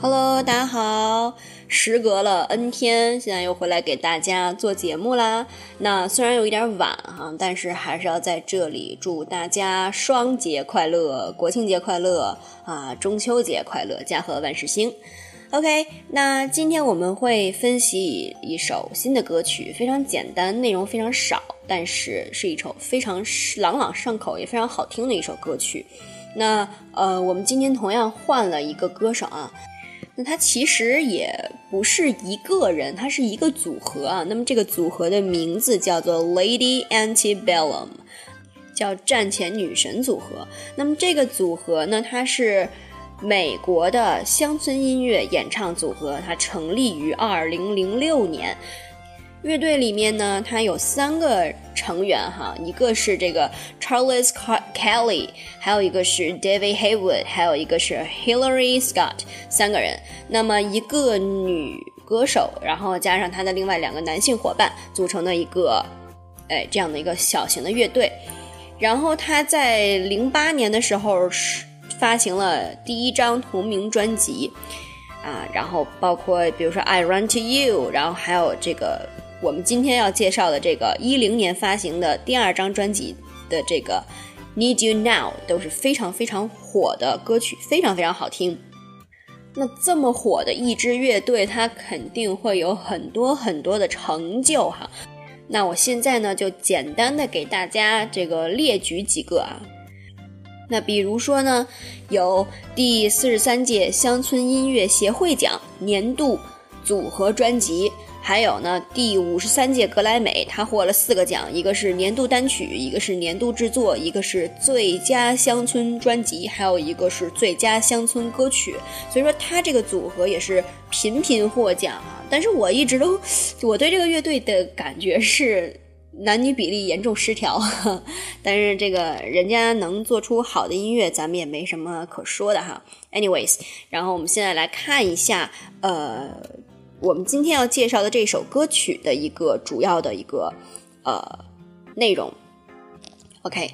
Hello，大家好！时隔了 N 天，现在又回来给大家做节目啦。那虽然有一点晚哈，但是还是要在这里祝大家双节快乐，国庆节快乐啊，中秋节快乐，家和万事兴。OK，那今天我们会分析一首新的歌曲，非常简单，内容非常少，但是是一首非常朗朗上口也非常好听的一首歌曲。那呃，我们今天同样换了一个歌手啊。那它其实也不是一个人，它是一个组合啊。那么这个组合的名字叫做 Lady Antebellum，叫战前女神组合。那么这个组合呢，它是美国的乡村音乐演唱组合，它成立于二零零六年。乐队里面呢，它有三个成员哈，一个是这个 Charles Kelly，还有一个是 David Haywood，还有一个是 Hillary Scott，三个人。那么一个女歌手，然后加上他的另外两个男性伙伴，组成的一个，哎，这样的一个小型的乐队。然后他在零八年的时候是发行了第一张同名专辑，啊，然后包括比如说 I Run to You，然后还有这个。我们今天要介绍的这个一零年发行的第二张专辑的这个《Need You Now》都是非常非常火的歌曲，非常非常好听。那这么火的一支乐队，它肯定会有很多很多的成就哈。那我现在呢，就简单的给大家这个列举几个啊。那比如说呢，有第四十三届乡村音乐协会奖年度组合专辑。还有呢，第五十三届格莱美，他获了四个奖，一个是年度单曲，一个是年度制作，一个是最佳乡村专辑，还有一个是最佳乡村歌曲。所以说，他这个组合也是频频获奖啊。但是我一直都，我对这个乐队的感觉是男女比例严重失调。但是这个人家能做出好的音乐，咱们也没什么可说的哈。Anyways，然后我们现在来看一下，呃。我们今天要介绍的这首歌曲的一个主要的一个呃内容，OK，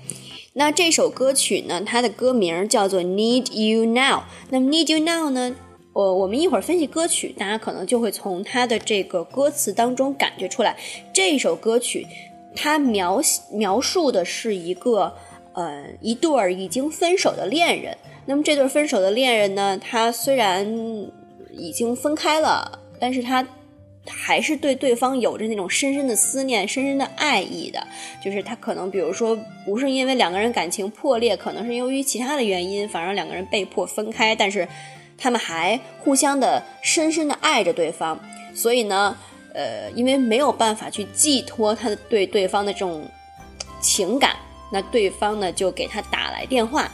那这首歌曲呢，它的歌名叫做《Need You Now》。那么《Need You Now》呢，我我们一会儿分析歌曲，大家可能就会从它的这个歌词当中感觉出来，这首歌曲它描描述的是一个呃一对儿已经分手的恋人。那么这对分手的恋人呢，他虽然已经分开了。但是他还是对对方有着那种深深的思念、深深的爱意的。就是他可能，比如说，不是因为两个人感情破裂，可能是由于其他的原因，反而两个人被迫分开。但是他们还互相的深深的爱着对方。所以呢，呃，因为没有办法去寄托他对对方的这种情感，那对方呢就给他打来电话，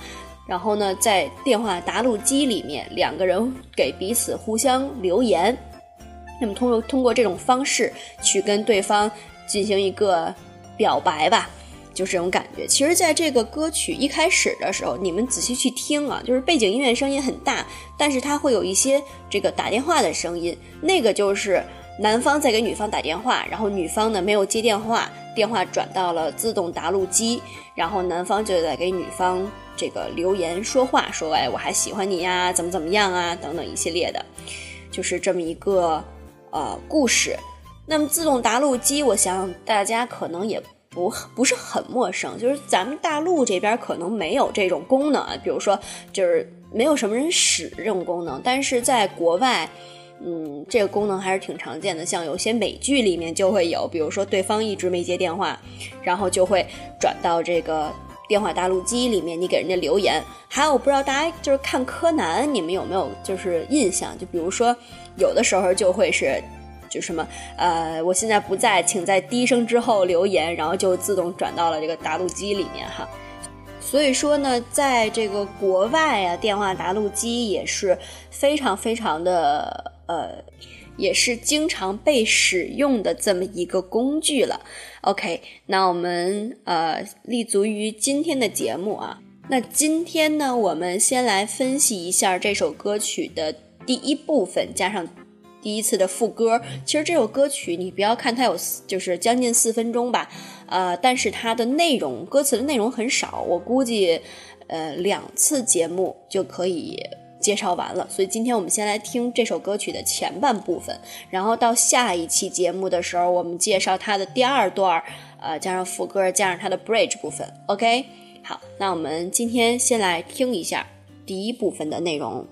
然后呢，在电话答录机里面，两个人给彼此互相留言。那么通过通过这种方式去跟对方进行一个表白吧，就这种感觉。其实，在这个歌曲一开始的时候，你们仔细去听啊，就是背景音乐声音很大，但是它会有一些这个打电话的声音，那个就是男方在给女方打电话，然后女方呢没有接电话，电话转到了自动答录机，然后男方就在给女方这个留言说话，说哎我还喜欢你呀，怎么怎么样啊，等等一系列的，就是这么一个。呃，故事。那么自动答录机，我想大家可能也不不是很陌生，就是咱们大陆这边可能没有这种功能，比如说就是没有什么人使这种功能，但是在国外，嗯，这个功能还是挺常见的。像有些美剧里面就会有，比如说对方一直没接电话，然后就会转到这个电话答录机里面，你给人家留言。还有，我不知道大家就是看柯南，你们有没有就是印象？就比如说。有的时候就会是，就什么呃，我现在不在，请在低声之后留言，然后就自动转到了这个答录机里面哈。所以说呢，在这个国外啊，电话答录机也是非常非常的呃，也是经常被使用的这么一个工具了。OK，那我们呃立足于今天的节目啊，那今天呢，我们先来分析一下这首歌曲的。第一部分加上第一次的副歌。其实这首歌曲你不要看它有就是将近四分钟吧，呃，但是它的内容歌词的内容很少，我估计呃两次节目就可以介绍完了。所以今天我们先来听这首歌曲的前半部分，然后到下一期节目的时候，我们介绍它的第二段，呃，加上副歌，加上它的 bridge 部分。OK，好，那我们今天先来听一下第一部分的内容。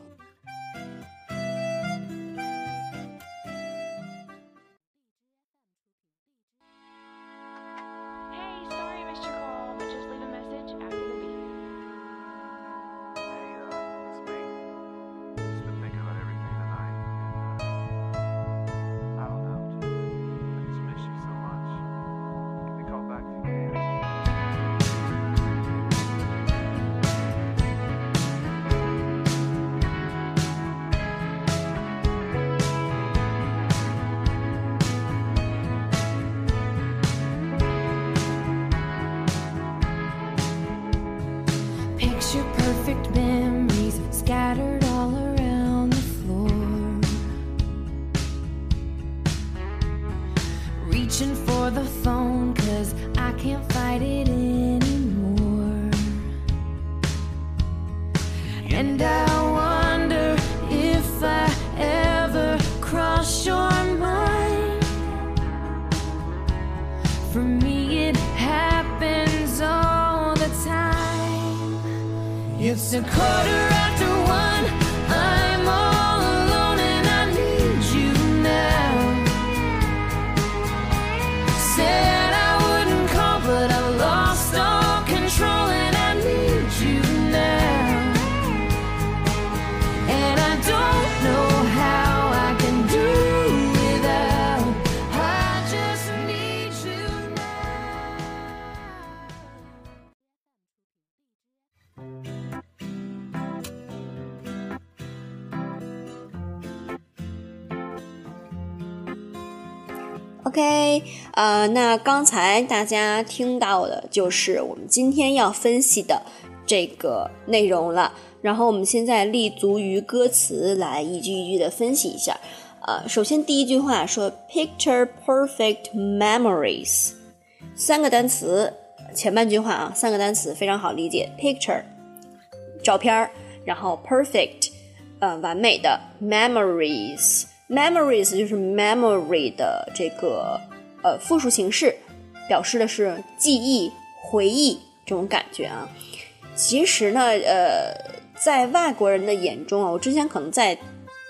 scattered all around the floor. Reaching for the phone, cause I can't fight it anymore. And I wonder if I ever cross your mind. For me, it happens all the time. It's a quarter. 呃，那刚才大家听到的就是我们今天要分析的这个内容了。然后我们现在立足于歌词来一句一句的分析一下。呃，首先第一句话说 “picture perfect memories”，三个单词，前半句话啊，三个单词非常好理解：picture，照片儿，然后 perfect，呃，完美的 memories，memories 就是 memory 的这个。呃，复数形式表示的是记忆、回忆这种感觉啊。其实呢，呃，在外国人的眼中啊，我之前可能在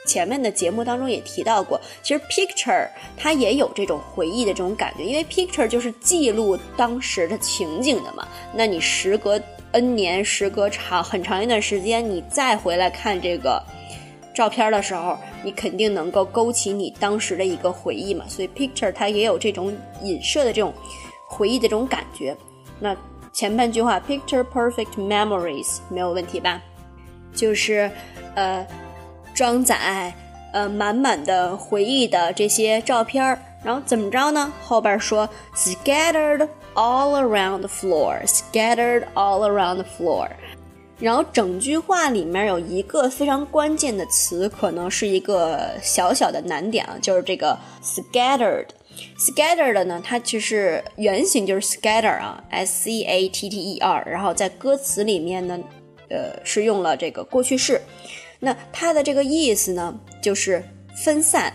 前面的节目当中也提到过，其实 picture 它也有这种回忆的这种感觉，因为 picture 就是记录当时的情景的嘛。那你时隔 n 年，时隔长很长一段时间，你再回来看这个。照片的时候，你肯定能够勾起你当时的一个回忆嘛，所以 picture 它也有这种影射的这种回忆的这种感觉。那前半句话 picture perfect memories 没有问题吧？就是呃装载呃满满的回忆的这些照片儿，然后怎么着呢？后边说 scattered all around the floor，scattered all around the floor。然后整句话里面有一个非常关键的词，可能是一个小小的难点啊，就是这个 scattered。scattered 呢，它其实原型就是 scatter 啊，s c a t t e r。然后在歌词里面呢，呃，是用了这个过去式。那它的这个意思呢，就是分散、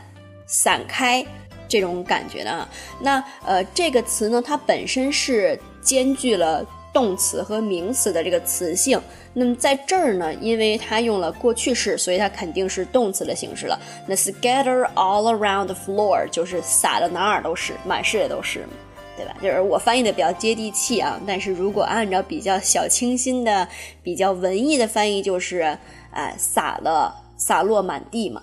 散开这种感觉的啊。那呃，这个词呢，它本身是兼具了。动词和名词的这个词性，那么在这儿呢，因为它用了过去式，所以它肯定是动词的形式了。那 scatter all around the floor 就是撒的哪儿都是，满世界都是，对吧？就是我翻译的比较接地气啊，但是如果按照比较小清新的、比较文艺的翻译，就是哎撒了洒落满地嘛。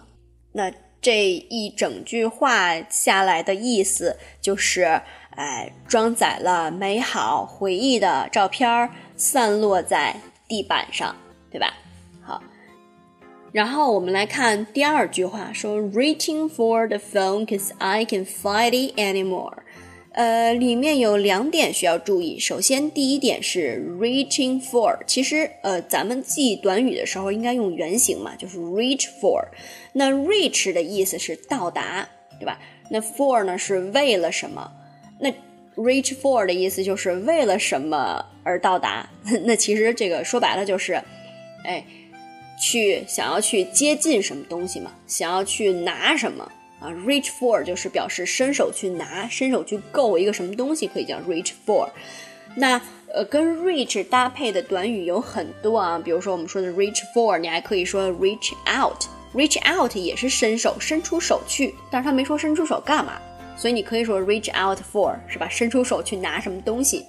那这一整句话下来的意思就是。哎，装载了美好回忆的照片儿散落在地板上，对吧？好，然后我们来看第二句话，说 “reaching for the phone cause I can fight it anymore”。呃，里面有两点需要注意。首先，第一点是 reaching for，其实呃，咱们记短语的时候应该用原形嘛，就是 reach for。那 reach 的意思是到达，对吧？那 for 呢是为了什么？那 reach for 的意思就是为了什么而到达？那其实这个说白了就是，哎，去想要去接近什么东西嘛，想要去拿什么。啊，reach for 就是表示伸手去拿、伸手去够一个什么东西，可以叫 reach for。那呃，跟 reach 搭配的短语有很多啊，比如说我们说的 reach for，你还可以说 reach out。reach out 也是伸手、伸出手去，但是他没说伸出手干嘛，所以你可以说 reach out for，是吧？伸出手去拿什么东西。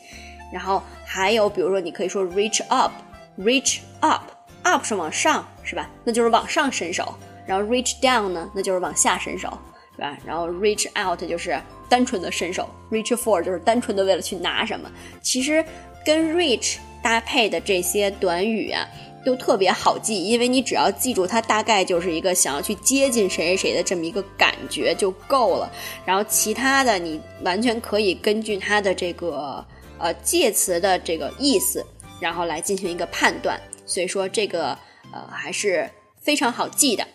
然后还有比如说，你可以说 reach up，reach up，up 是往上，是吧？那就是往上伸手。然后 reach down 呢，那就是往下伸手，是吧？然后 reach out 就是单纯的伸手，reach for 就是单纯的为了去拿什么。其实跟 reach 搭配的这些短语啊，都特别好记，因为你只要记住它大概就是一个想要去接近谁谁谁的这么一个感觉就够了。然后其他的你完全可以根据它的这个呃介词的这个意思，然后来进行一个判断。所以说这个呃还是非常好记的。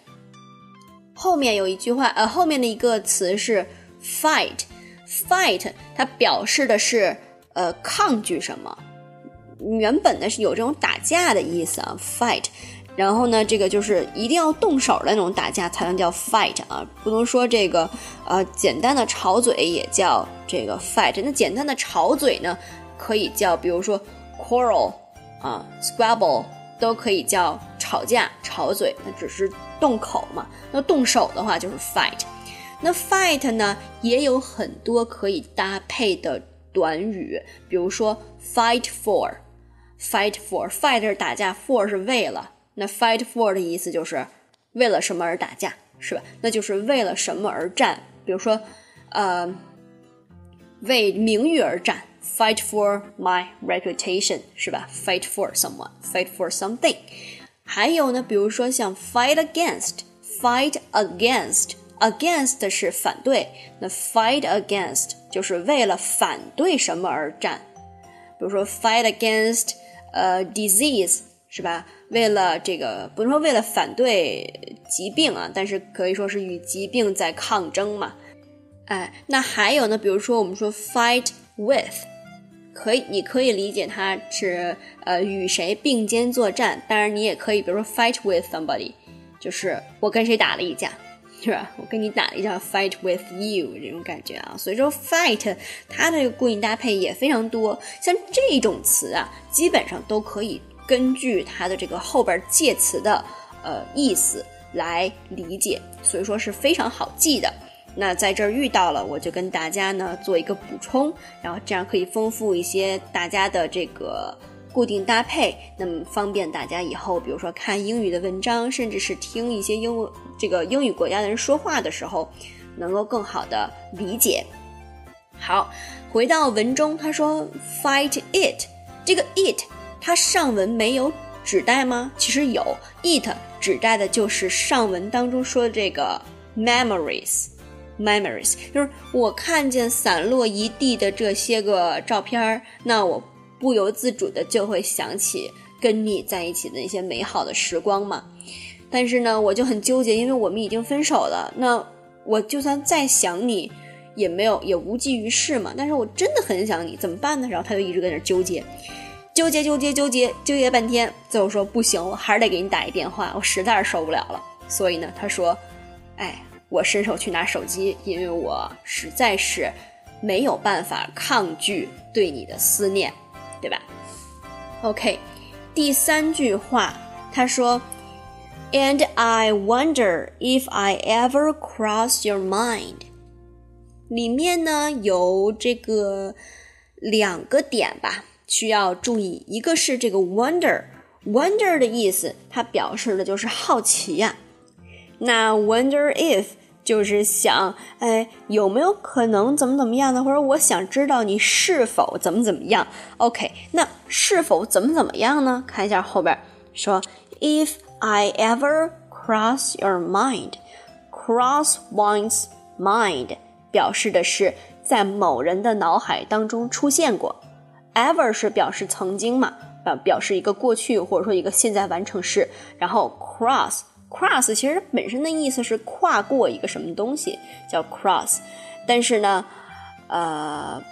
后面有一句话，呃，后面的一个词是 fight，fight，它表示的是呃抗拒什么？原本呢是有这种打架的意思啊，fight。然后呢，这个就是一定要动手的那种打架才能叫 fight 啊，不能说这个呃简单的吵嘴也叫这个 fight。那简单的吵嘴呢，可以叫比如说 quarrel 啊，squabble 都可以叫吵架、吵嘴，那只是。动口嘛，那动手的话就是 fight。那 fight 呢，也有很多可以搭配的短语，比如说 fight for Fight for，fight 是打架，for 是为了。那 fight for 的意思就是为了什么而打架，是吧？那就是为了什么而战。比如说，呃，为名誉而战，fight for my reputation，是吧？fight for someone，fight for something。还有呢，比如说像 fight against，fight against，against 是反对，那 fight against 就是为了反对什么而战。比如说 fight against 呃 disease 是吧？为了这个不能说为了反对疾病啊，但是可以说是与疾病在抗争嘛。哎，那还有呢，比如说我们说 fight with。可以，你可以理解它是呃与谁并肩作战。当然，你也可以，比如说 fight with somebody，就是我跟谁打了一架，是吧？我跟你打了一架，fight with you 这种感觉啊。所以说 fight 它的固定搭配也非常多，像这种词啊，基本上都可以根据它的这个后边介词的呃意思来理解，所以说是非常好记的。那在这儿遇到了，我就跟大家呢做一个补充，然后这样可以丰富一些大家的这个固定搭配，那么方便大家以后，比如说看英语的文章，甚至是听一些英文这个英语国家的人说话的时候，能够更好的理解。好，回到文中，他说 fight it，这个 it 它上文没有指代吗？其实有，it 指代的就是上文当中说的这个 memories。Memories 就是我看见散落一地的这些个照片儿，那我不由自主的就会想起跟你在一起的那些美好的时光嘛。但是呢，我就很纠结，因为我们已经分手了。那我就算再想你，也没有也无济于事嘛。但是我真的很想你，怎么办呢？然后他就一直在那纠结，纠结，纠结，纠结，纠结半天，最后说不行，我还是得给你打一电话，我实在是受不了了。所以呢，他说，哎。我伸手去拿手机，因为我实在是没有办法抗拒对你的思念，对吧？OK，第三句话，他说，And I wonder if I ever cross your mind。里面呢有这个两个点吧，需要注意，一个是这个 wonder，wonder 的意思，它表示的就是好奇呀。那 wonder if。就是想，哎，有没有可能怎么怎么样呢？或者我想知道你是否怎么怎么样？OK，那是否怎么怎么样呢？看一下后边说，If I ever cross your mind，cross one's mind 表示的是在某人的脑海当中出现过。ever 是表示曾经嘛，表表示一个过去或者说一个现在完成式。然后 cross cross 其实本身的意思是跨过一个什么东西，叫 cross。但是呢，呃，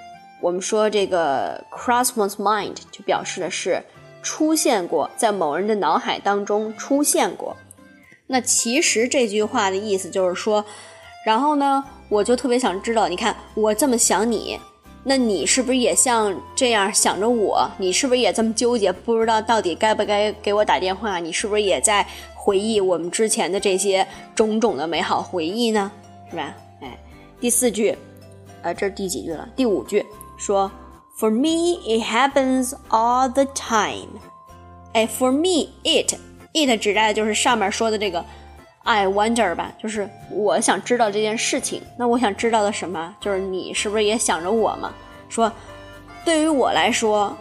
我们说这个 cross one's mind 就表示的是出现过，在某人的脑海当中出现过。那其实这句话的意思就是说，然后呢，我就特别想知道，你看我这么想你。那你是不是也像这样想着我？你是不是也这么纠结，不知道到底该不该给我打电话？你是不是也在回忆我们之前的这些种种的美好回忆呢？是吧？哎，第四句，呃，这是第几句了？第五句说，For me it happens all the time。哎，For me it it 指代的就是上面说的这个。I wonder 吧，就是我想知道这件事情。那我想知道的什么？就是你是不是也想着我嘛？说，对于我来说，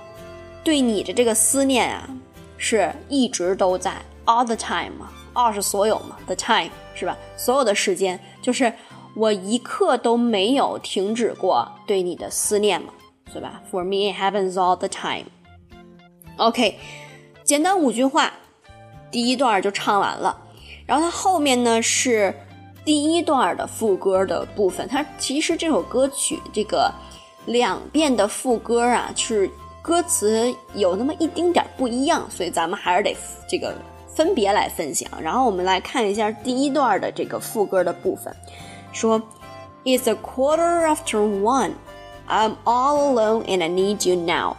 对你的这个思念啊，是一直都在，all the time 嘛，all 是所有嘛，the time 是吧？所有的时间，就是我一刻都没有停止过对你的思念嘛，对吧？For me it happens all the time。OK，简单五句话，第一段就唱完了。然后它后面呢是第一段的副歌的部分。它其实这首歌曲这个两遍的副歌啊，是歌词有那么一丁点儿不一样，所以咱们还是得这个分别来分享。然后我们来看一下第一段的这个副歌的部分，说：“It's a quarter after one, I'm all alone and I need you now。”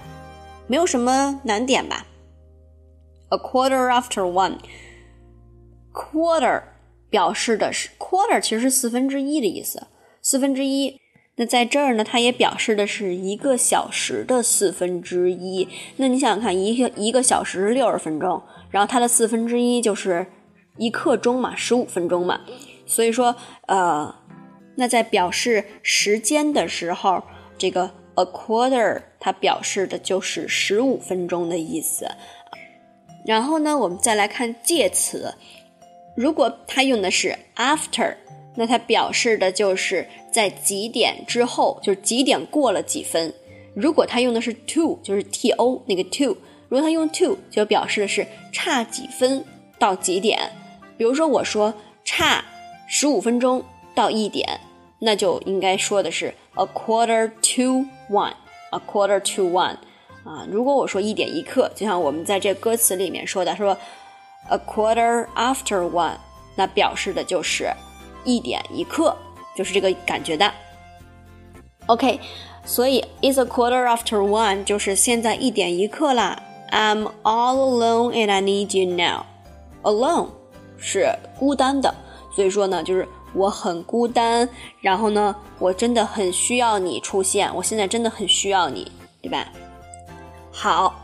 没有什么难点吧？A quarter after one。quarter 表示的是 quarter，其实是四分之一的意思，四分之一。那在这儿呢，它也表示的是一个小时的四分之一。那你想想看，一个一个小时是六十分钟，然后它的四分之一就是一刻钟嘛，十五分钟嘛。所以说，呃，那在表示时间的时候，这个 a quarter 它表示的就是十五分钟的意思。然后呢，我们再来看介词。如果它用的是 after，那它表示的就是在几点之后，就是几点过了几分。如果它用的是 to，就是 to 那个 to，如果它用 to，就表示的是差几分到几点。比如说我说差十五分钟到一点，那就应该说的是 a quarter to one，a quarter to one。啊，如果我说一点一刻，就像我们在这歌词里面说的，说。A quarter after one，那表示的就是一点一刻，就是这个感觉的。OK，所以 It's a quarter after one 就是现在一点一刻啦。I'm all alone and I need you now。Alone 是孤单的，所以说呢，就是我很孤单，然后呢，我真的很需要你出现，我现在真的很需要你，对吧？好，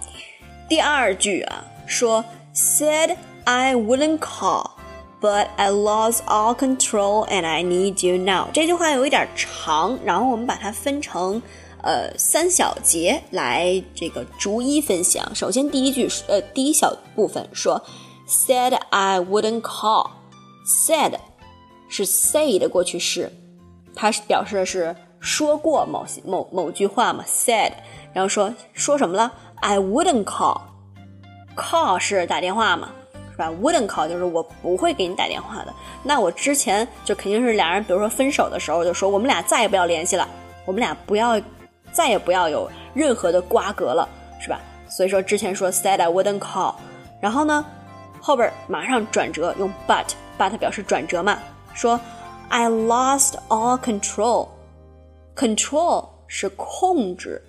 第二句啊，说。Said I wouldn't call, but I lost all control and I need you now。这句话有一点长，然后我们把它分成呃三小节来这个逐一分享。首先第一句呃第一小部分说，Said I wouldn't call，said。是 say 的过去式，它是表示的是说过某些某某句话嘛。Said，然后说说什么了？I wouldn't call。call 是打电话嘛，是吧？wouldn't call 就是我不会给你打电话的。那我之前就肯定是俩人，比如说分手的时候，就说我们俩再也不要联系了，我们俩不要，再也不要有任何的瓜葛了，是吧？所以说之前说 said I wouldn't call，然后呢，后边马上转折用 but，but 表示转折嘛，说 I lost all control，control 是控制，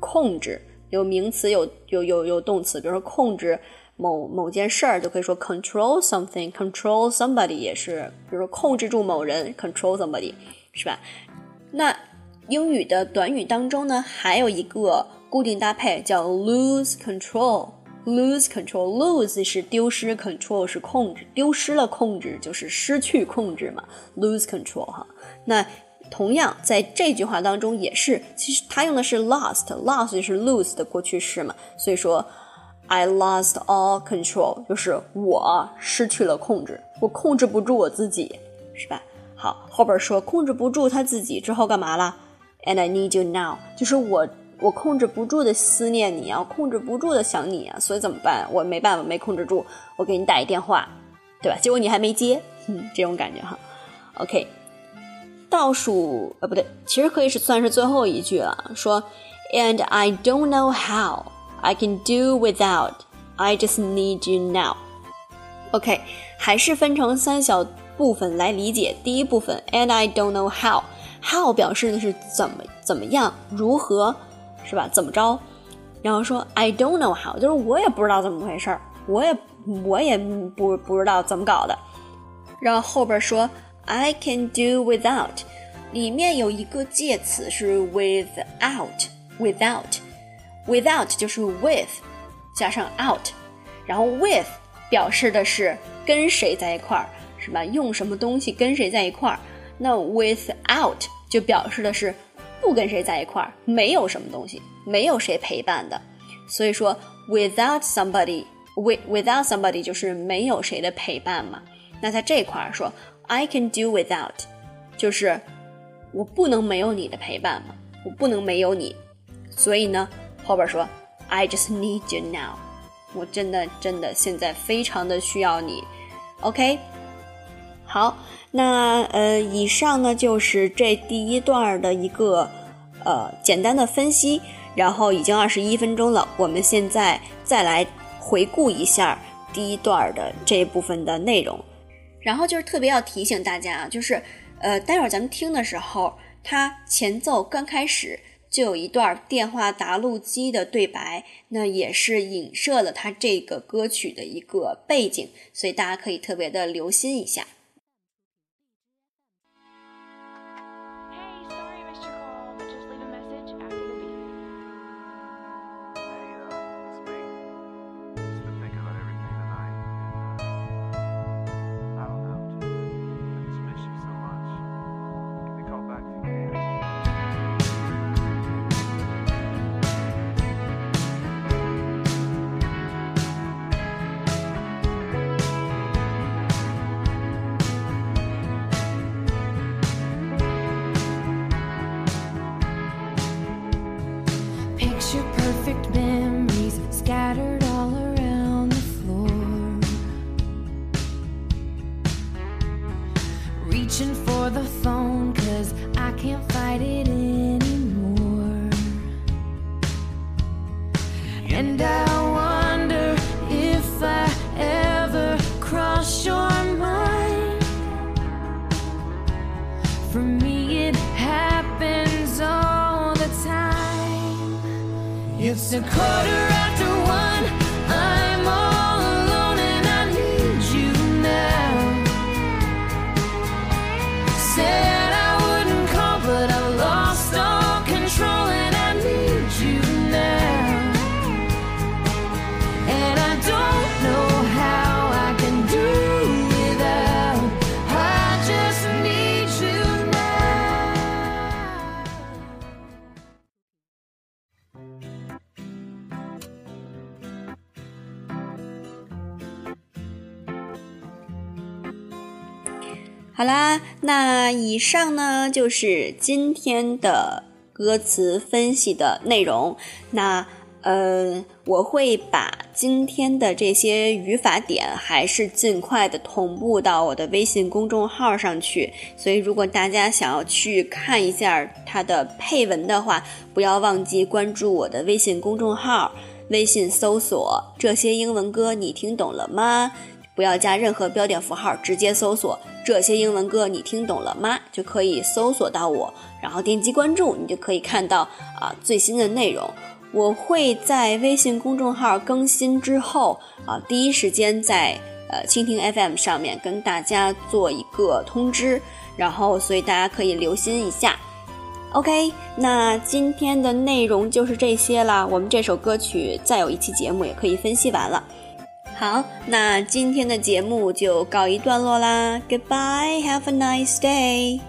控制。有名词，有有有有动词，比如说控制某某件事儿，就可以说 control something，control somebody 也是，比如说控制住某人，control somebody，是吧？那英语的短语当中呢，还有一个固定搭配叫 lose control Lose control，lose 是丢失，control 是控制，丢失了控制就是失去控制嘛，lose control 哈，那。同样，在这句话当中也是，其实它用的是 lost，lost 就是 lose 的过去式嘛，所以说 I lost all control 就是我失去了控制，我控制不住我自己，是吧？好，后边说控制不住他自己之后干嘛了？and I need you now，就是我我控制不住的思念你啊，控制不住的想你啊，所以怎么办？我没办法，没控制住，我给你打一电话，对吧？结果你还没接，嗯，这种感觉哈。OK，倒数呃不对，其实可以是算是最后一句了，说 And I don't know how I can do without. I just need you now. OK，还是分成三小部分来理解。第一部分，and I don't know how。how 表示的是怎么怎么样，如何，是吧？怎么着？然后说 I don't know how，就是我也不知道怎么回事儿，我也我也不不知道怎么搞的。然后后边说 I can do without，里面有一个介词是 without，without，without 就是 with 加上 out，然后 with 表示的是跟谁在一块儿，是吧？用什么东西跟谁在一块儿？那 without 就表示的是不跟谁在一块儿，没有什么东西，没有谁陪伴的。所以说 without somebody，with without somebody 就是没有谁的陪伴嘛。那在这块儿说 I can do without，就是我不能没有你的陪伴嘛，我不能没有你。所以呢，后边说 I just need you now，我真的真的现在非常的需要你。OK，好。那呃，以上呢就是这第一段的一个呃简单的分析，然后已经二十一分钟了，我们现在再来回顾一下第一段的这部分的内容，然后就是特别要提醒大家啊，就是呃，待会儿咱们听的时候，它前奏刚开始就有一段电话答录机的对白，那也是影射了它这个歌曲的一个背景，所以大家可以特别的留心一下。好啦，那以上呢就是今天的歌词分析的内容。那呃，我会把今天的这些语法点还是尽快的同步到我的微信公众号上去。所以，如果大家想要去看一下它的配文的话，不要忘记关注我的微信公众号，微信搜索“这些英文歌你听懂了吗”。不要加任何标点符号，直接搜索这些英文歌，你听懂了吗？就可以搜索到我，然后点击关注，你就可以看到啊最新的内容。我会在微信公众号更新之后啊，第一时间在呃蜻蜓 FM 上面跟大家做一个通知，然后所以大家可以留心一下。OK，那今天的内容就是这些啦。我们这首歌曲再有一期节目也可以分析完了。好，那今天的节目就告一段落啦。Goodbye, have a nice day.